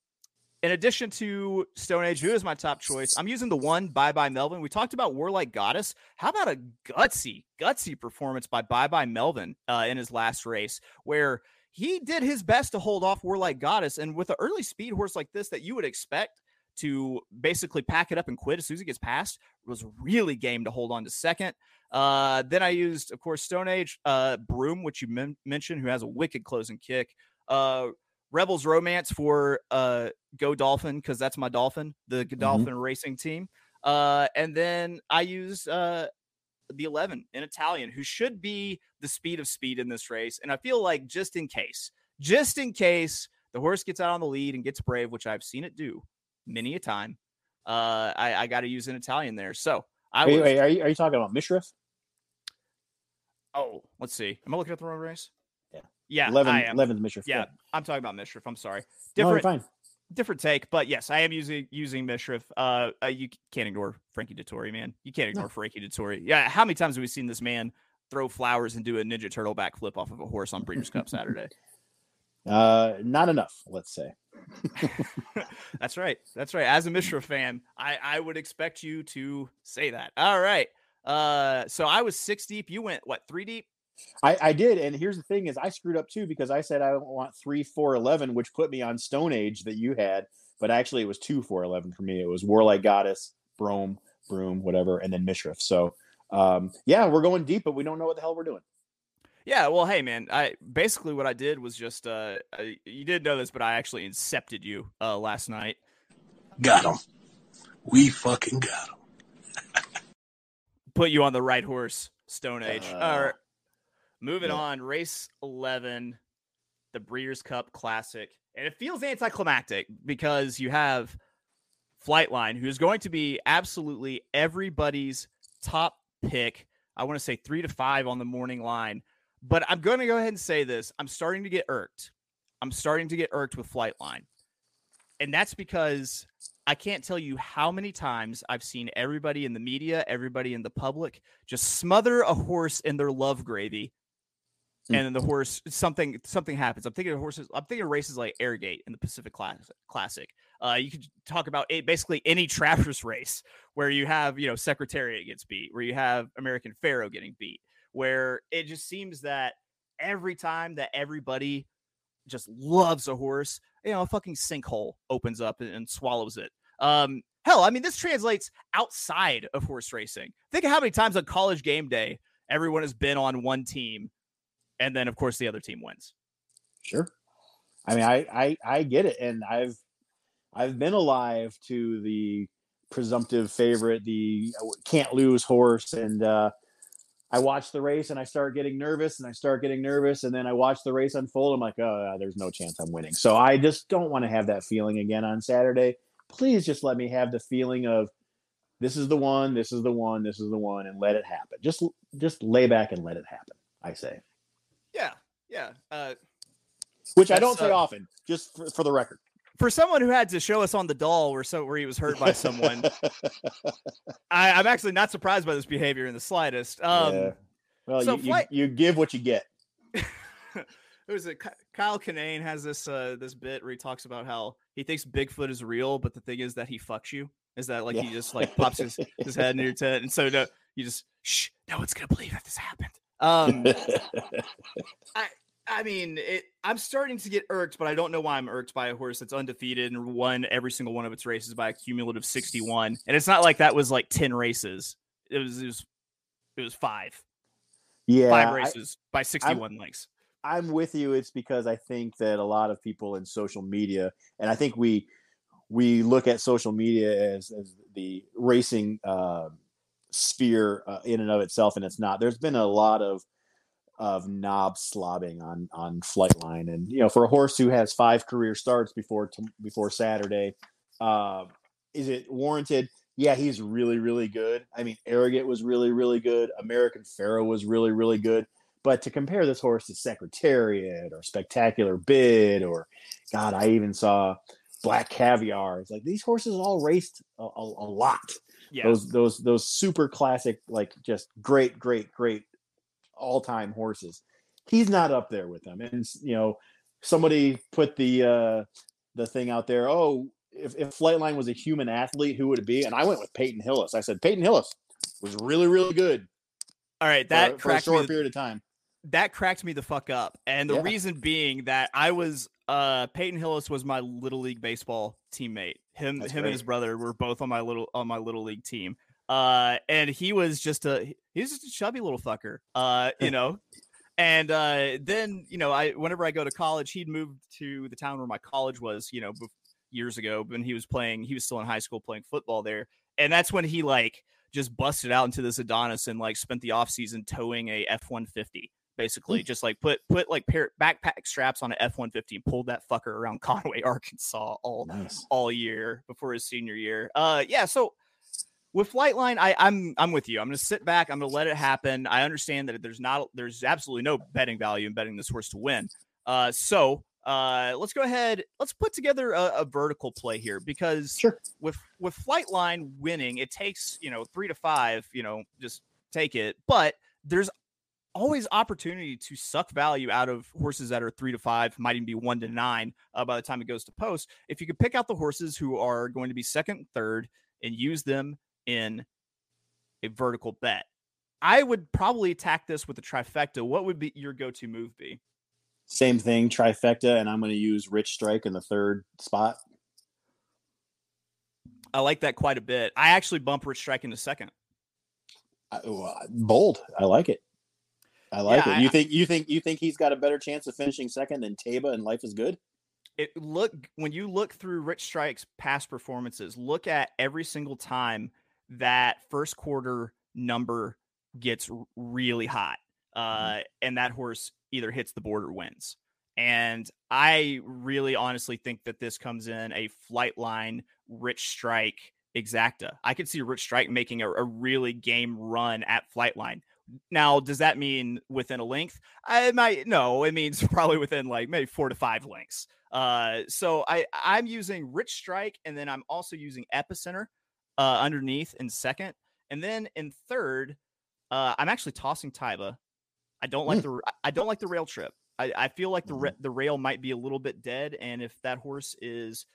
in addition to Stone Age, who is my top choice? I'm using the one Bye Bye Melvin. We talked about Warlike Goddess. How about a gutsy, gutsy performance by Bye Bye Melvin uh, in his last race, where he did his best to hold off Warlike Goddess, and with an early speed horse like this that you would expect to basically pack it up and quit as soon as he gets past, was really game to hold on to second. Uh, then I used, of course, Stone Age uh, Broom, which you men- mentioned, who has a wicked closing kick. Uh, Rebels Romance for uh, Go Dolphin because that's my Dolphin, the Godolphin racing team. Uh, and then I use uh, the 11 in Italian, who should be the speed of speed in this race. And I feel like just in case, just in case the horse gets out on the lead and gets brave, which I've seen it do many a time, uh, I, I got to use an Italian there. So I Wait, was, wait, are you are you talking about Mishriff? oh, let's see. Am I looking at the wrong race? Yeah. Yeah. 11, I am. 11's Mishriff. Yeah, I'm talking about Mishriff. I'm sorry. No, Different, fine. different take, but yes, I am using using Mishriff. Uh, uh, you can't ignore Frankie Dettori, man. You can't ignore Frankie Dettori. Yeah, how many times have we seen this man throw flowers and do a Ninja Turtle backflip off of a horse on Breeders' Cup Saturday? [LAUGHS] [LAUGHS] Uh, not enough, let's say. [LAUGHS] That's right. That's right. As a Mishra fan, I, I would expect you to say that. All right. Uh, so I was six deep. You went what three deep? I, I did, and here's the thing: is I screwed up too because I said I want three, four, eleven, which put me on Stone Age that you had. but actually it was two four eleven for me. It was Warlike Goddess, Brome, Broom, whatever, and then Mishriff. So um, yeah, we're going deep, but we don't know what the hell we're doing. Yeah, well, hey man, I basically what I did was just uh, I, you didn't know this, but I actually incepted you uh last night. Got him. We fucking got him. [LAUGHS] Put you on the right horse, Stone Age. Uh, All right. Moving yeah. on, race 11, the Breeders' Cup Classic. And it feels anticlimactic because you have Flightline, who's going to be absolutely everybody's top pick. I want to say three to five on the morning line. But I'm going to go ahead and say this. I'm starting to get irked. I'm starting to get irked with Flightline. And that's because I can't tell you how many times I've seen everybody in the media, everybody in the public just smother a horse in their love gravy. Hmm. And then the horse something something happens. I'm thinking of horses. I'm thinking of races like Arrogate in the Pacific Classic. Uh, you could talk about a, basically any Travers race where you have you know Secretariat gets beat, where you have American Pharoah getting beat, where it just seems that every time that everybody just loves a horse, you know, a fucking sinkhole opens up and, and swallows it. Um, hell, I mean, this translates outside of horse racing. Think of how many times on college game day everyone has been on one team, and then of course the other team wins. Sure. I mean, I, I I get it, and I've I've been alive to the presumptive favorite, the uh, can't lose horse, and uh, I watch the race and I start getting nervous, and I start getting nervous, and then I watch the race unfold. I'm like, oh, there's no chance I'm winning. So I just don't want to have that feeling again on Saturday. Please just let me have the feeling of this is the one, this is the one, this is the one, and let it happen. Just just lay back and let it happen. I say, Yeah, yeah. Uh, which I don't say uh, often, just for, for the record. for someone who had to show us on the doll where so where he was hurt by someone, [LAUGHS] I, I'm actually not surprised by this behavior in the slightest. Um, Yeah. Well, so you, you- flight- you give what you get. [LAUGHS] Who's it? Ky- Kyle Kinane has this uh this bit where he talks about how he thinks Bigfoot is real, but the thing is that he fucks you. Is that like Yeah. he just like pops his, his head in your tent, and so no, you just shh, no one's gonna believe that this happened. Um, [LAUGHS] I I mean, it, I'm starting to get irked, but I don't know why I'm irked by a horse that's undefeated and won every single one of its races by a cumulative 61. And it's not like that was like 10 races. It was it was it was five yeah, five I- races by 61 lengths. I'm with you. It's because I think that a lot of people in social media, and I think we we look at social media as as the racing uh, sphere uh, in and of itself, and it's not. There's been a lot of of knob slobbing on on Flightline, and you know, for a horse who has five career starts before t- before Saturday, uh, is it warranted? Yeah, he's really really good. I mean, Arrogate was really really good. American Pharoah was really really good. But to compare this horse to Secretariat or Spectacular Bid or God, I even saw Black Caviar. It's like these horses all raced a, a, a lot. Yeah. Those those those super classic, like just great, great, great all time horses. He's not up there with them. And you know, somebody put the uh the thing out there. Oh, if, if Flightline was a human athlete, who would it be? And I went with Peyton Hillis. I said Peyton Hillis was really, really good All right, for, that for a cracked me short the- period of time that cracked me the fuck up. And the yeah. reason being that I was uh Peyton Hillis was my little league baseball teammate. Him That's him great. and his brother were both on my little on my little league team. Uh and he was just a he's just a chubby little fucker. Uh you know. and uh then, you know, I whenever I go to college, he'd moved to the town where my college was, you know, years ago when he was playing he was still in high school playing football there. And that's when he like just busted out into this Adonis and like spent the offseason towing a F 150 basically mm. just like put put like pair, backpack straps on an F150 and pulled that fucker around [LAUGHS] Conway, Arkansas all nice. all year before his senior year. Uh yeah, so with Flightline, I, I'm I'm with you. I'm gonna sit back. I'm gonna let it happen. I understand that there's not there's absolutely no betting value in betting this horse to win. Uh, so uh, let's go ahead. Let's put together a, a vertical play here because sure. with with Flightline winning, it takes you know three to five. You know, just take it. But there's always opportunity to suck value out of horses that are three to five, might even be one to nine uh, by the time it goes to post. If you could pick out the horses who are going to be second, third, and use them in a vertical bet, I would probably attack this with a trifecta. What would be your go-to move be? Same thing, trifecta, and I'm going to use Rich Strike in the third spot. I like that quite a bit. I actually bump Rich Strike into second. I, well, bold. I like it. I like Yeah, it. You I- think you think you think he's got a better chance of finishing second than Taiba and Life is Good? it look when you look through Rich Strike's past performances, look at every single time that first quarter number gets really hot, uh, and that horse either hits the board or wins. And I really honestly think that this comes in a Flightline Rich Strike exacta. I could see Rich Strike making a, a really game run at Flightline. Now, does that mean within a length? I might no, it means [LAUGHS] probably within like maybe four to five lengths. Uh, so I I'm using Rich Strike, and then I'm also using Epicenter uh, underneath in second, and then in third, uh, I'm actually tossing Taiba. I don't like the I don't like the rail trip. I, I feel like the the rail might be a little bit dead, and if that horse is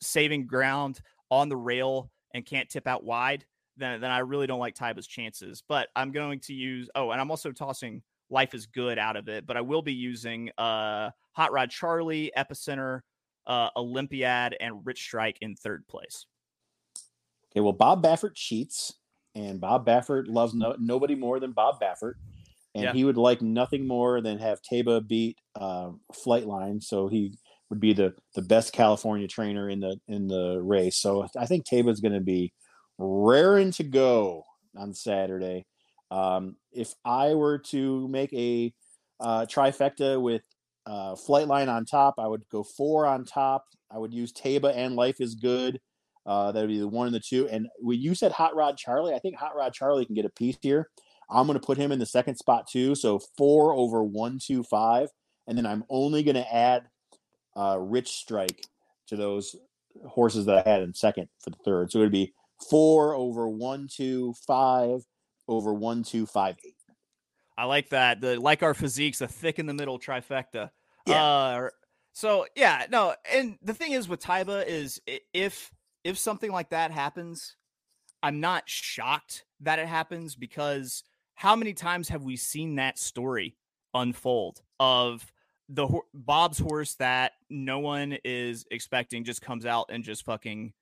saving ground on the rail and can't tip out wide, then then I really don't like Taiba's chances. But I'm going to use oh, and I'm also tossing Life is Good out of it, but I will be using uh Hot Rod Charlie, Epicenter, uh Olympiad, and Rich Strike in third place. Okay, well, Bob Baffert cheats, and Bob Baffert loves no, nobody more than Bob Baffert, and Yeah. he would like nothing more than have Taiba beat uh, Flightline, so he would be the the best California trainer in the in the race. So I think Taiba's going to be raring to go on Saturday. Um, if I were to make a uh, trifecta with uh, Flightline on top, I would go four on top. I would use Taiba and Life is Good. Uh, that would be the one and the two. And when you said Hot Rod Charlie, I think Hot Rod Charlie can get a piece here. I'm going to put him in the second spot too. So four over one, two, five. And then I'm only going to add uh, Rich Strike to those horses that I had in second for the third. So it would be four over one, two, five over one, two, five, eight. I like that. The like our physiques, a thick in the middle trifecta. Yeah. Uh, so yeah, no, and the thing is with Taiba is if if something like that happens, I'm not shocked that it happens because how many times have we seen that story unfold of the Bob's horse that no one is expecting just comes out and just fucking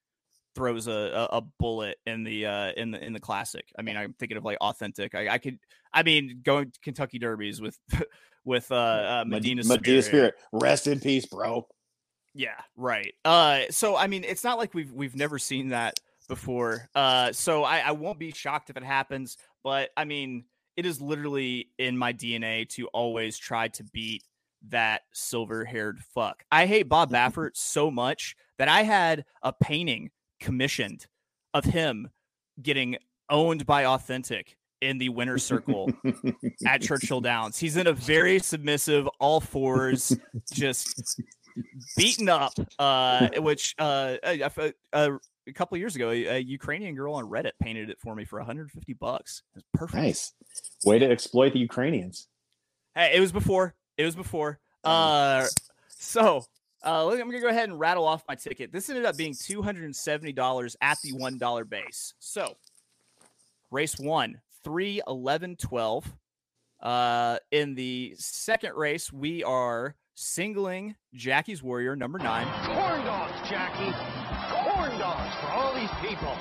throws a, a, bullet in the uh in the in the classic. I mean, I'm thinking of like authentic. I, I could I mean going to Kentucky Derbies with [LAUGHS] with uh, uh Medina, Medina Spirit. Spirit. Rest in peace, bro. Yeah, right. Uh so I mean it's not like we've we've never seen that before. Uh so I, I won't be shocked if it happens, but I mean it is literally in my DNA to always try to beat that silver haired fuck. I hate Bob [LAUGHS] Baffert so much that I had a painting commissioned of him getting owned by Authentic in the winner's circle at Churchill Downs. He's in a very submissive, all fours, just beaten up. Uh, which uh, a, a, a- couple of years ago, a, a Ukrainian girl on Reddit painted it for me for 150 bucks. It was perfect. Nice. Way to exploit the Ukrainians. Hey, it was before. It was before. Uh, so uh, look, I'm gonna go ahead and rattle off my ticket. This ended up being two hundred and seventy dollars at the one dollar base. So, race one, three, 11, 12. Uh, in the second race, we are singling Jackie's Warrior number nine. Corn dogs, Jackie. Corn dogs for all these people.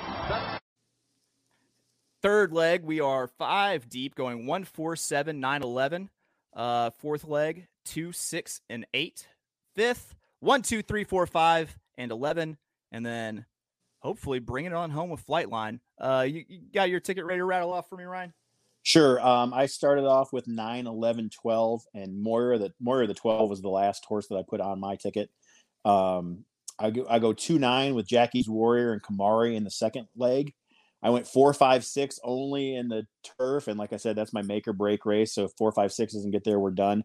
Third leg, we are five deep, going one, four, seven, nine, eleven. Uh, fourth leg, two, six, and eight. Fifth, one, two, three, four, five, and eleven. And then hopefully bring it on home with Flightline. Uh, you, you got your ticket ready to rattle off for me, Ryan? Sure. Um, I started off with 9, 11, 12, and Moira. The Moira the 12 was the last horse that I put on my ticket. Um, I go I go 2 9 with Jackie's Warrior and Kimari in the second leg. I went four, five, six only in the turf, and like I said, that's my make or break race. So if four, five, six doesn't get there, we're done.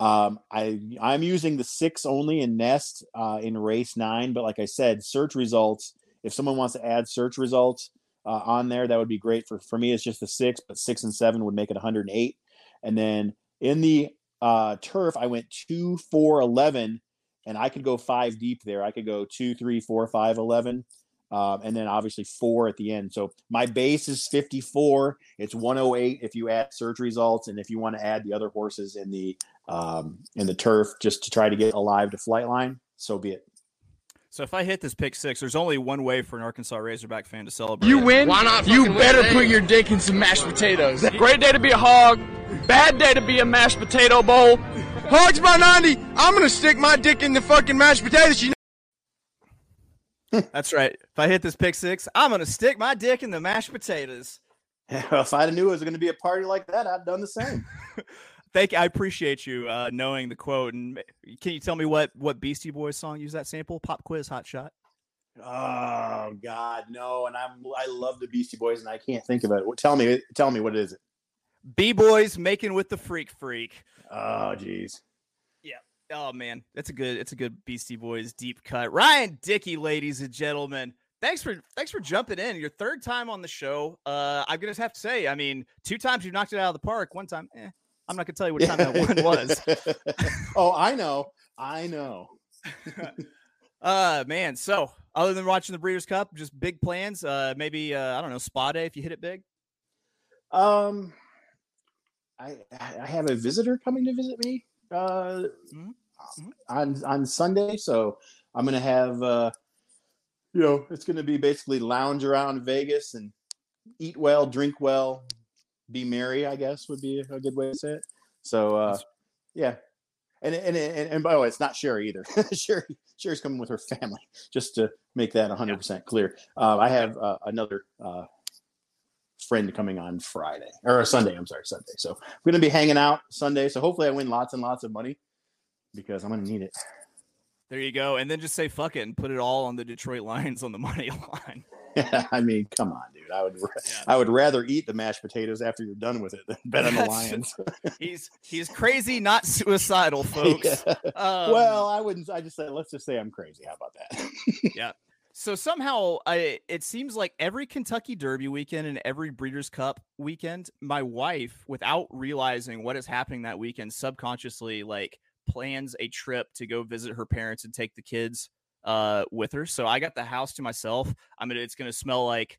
Um, I I'm using the six only in Nest uh, in race nine, but like I said, search results. If someone wants to add search results uh, on there, that would be great. For for me, it's just the six, but six and seven would make it 108. And then in the uh, turf, I went two, four, 11, and I could go five deep there. I could go two, three, four, five, 11. Um, and then obviously four at the end. So my base is 54. It's 108 if you add search results, and if you want to add the other horses in the um, in the turf just to try to get alive to Flightline, so be it. So if I hit this pick six, there's only one way for an Arkansas Razorback fan to celebrate. You win. Why not? You better put your dick in some mashed potatoes. [LAUGHS] Great day to be a hog. Bad day to be a mashed potato bowl. Hogs by 90. I'm going to stick my dick in the fucking mashed potatoes. You Know? That's right. If I hit this pick six, I'm gonna stick my dick in the mashed potatoes. [LAUGHS] if I'd knew it was going to be a party like that, I'd done the same. [LAUGHS] Thank you. I appreciate you uh, knowing the quote. And can you tell me what what Beastie Boys song used that sample? Pop quiz, hot shot. Oh God, no! And I'm I love the Beastie Boys, and I can't think of it. Tell me, tell me what is it? B boys making with the freak freak. Oh jeez. Yeah. Oh man, that's a good. It's a good Beastie Boys deep cut. Ryan Dickey, ladies and gentlemen. Thanks for thanks for jumping in. Your third time on the show. Uh, I'm gonna have to say, I mean, two times you knocked it out of the park. One time, eh, I'm not gonna tell you what time that one was. [LAUGHS] oh, I know, I know. [LAUGHS] uh, man. So, other than watching the Breeders' Cup, just big plans. Uh, maybe uh, I don't know, spa day if you hit it big. Um, I I have a visitor coming to visit me uh mm-hmm. on on Sunday, so I'm gonna have uh you know it's gonna be basically lounge around Vegas and eat well, drink well, be merry. I guess would be a good way to say it. So uh yeah. And, and, and, and by the way, it's not Sherry either. [LAUGHS] Sherry, Sherry's coming with her family, just to make that 100% clear. Uh, I have uh, another uh, friend coming on Friday or Sunday. I'm sorry, Sunday. So I'm going to be hanging out Sunday. So hopefully I win lots and lots of money because I'm going to need it. There you go. And then just say fuck it and put it all on the Detroit Lions on the money [LAUGHS] line. [LAUGHS] I mean, come on, dude. I would. I would rather eat the mashed potatoes after you're done with it than bet on the Lions. [LAUGHS] [LAUGHS] he's he's crazy, not suicidal, folks. Yeah. Um, well, I wouldn't. I just say let's just say I'm crazy. How about that? yeah. So somehow, I it seems like every Kentucky Derby weekend and every Breeders' Cup weekend, my wife, without realizing what is happening that weekend, subconsciously like plans a trip to go visit her parents and take the kids uh, with her. So I got the house to myself. I mean, it's going to smell like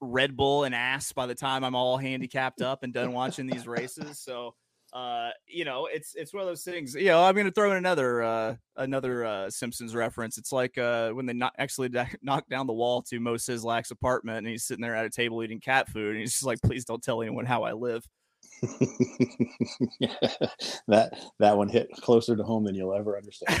Red Bull and ass by the time I'm all handicapped up and done watching these races. So, uh, you know, it's it's one of those things. You know, I'm going to throw in another uh, another uh, Simpsons reference. It's like uh, when they not actually [LAUGHS] knocked down the wall to Moe Szyslak's apartment, and he's sitting there at a table eating cat food, and he's just like, "Please don't tell anyone how I live." [LAUGHS] that that one hit closer to home than you'll ever understand. [LAUGHS]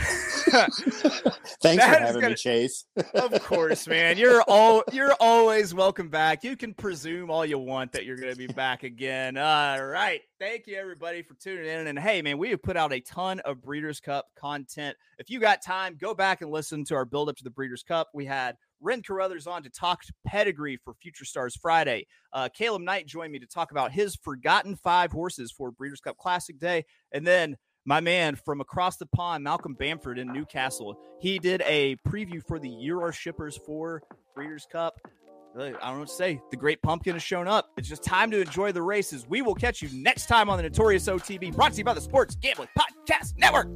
Thanks that for having gonna, me, Chase. of course, [LAUGHS] man. You're all you're always welcome back. You can presume all you want that you're going to be back again. All right. Thank you everybody for tuning in. And hey, man, we have put out a ton of Breeders' Cup content. If you got time, go back and listen to our build up to the Breeders' Cup. We had Ren Carruthers on to talk pedigree for Future Stars Friday. Uh, Caleb Knight joined me to talk about his forgotten five horses for Breeders' Cup Classic Day. And then my man from across the pond, Malcolm Bamford in Newcastle, he did a preview for the Euro Shippers for Breeders' Cup. I don't know what to say. The Great Pumpkin has shown up. It's just time to enjoy the races. We will catch you next time on the Notorious OTB, brought to you by the Sports Gambling Podcast Network.